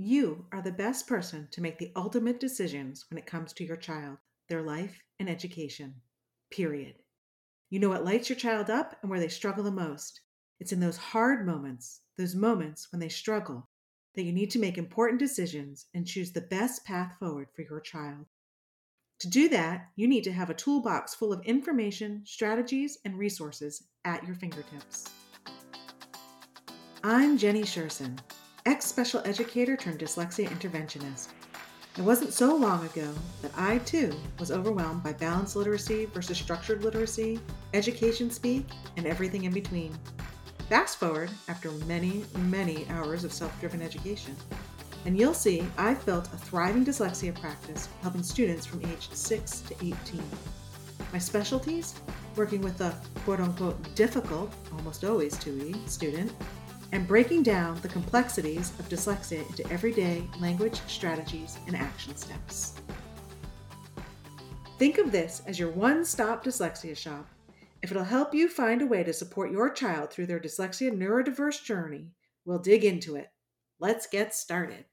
You are the best person to make the ultimate decisions when it comes to your child, their life, and education. Period. You know what lights your child up and where they struggle the most. It's in those hard moments, those moments when they struggle, that you need to make important decisions and choose the best path forward for your child. To do that, you need to have a toolbox full of information, strategies, and resources at your fingertips. I'm Jennie Sjursen, ex special educator turned dyslexia interventionist. It wasn't so long ago that I too was overwhelmed by balanced literacy versus structured literacy, education speak, and everything in between. Fast forward after many, many hours of self driven education, and you'll see I've built a thriving dyslexia practice helping students from age 6 to 18. My specialties? Working with the quote unquote difficult, almost always 2E student, and breaking down the complexities of dyslexia into everyday language strategies and action steps. Think of this as your one stop dyslexia shop. If it'll help you find a way to support your child through their dyslexia neurodiverse journey, we'll dig into it. Let's get started.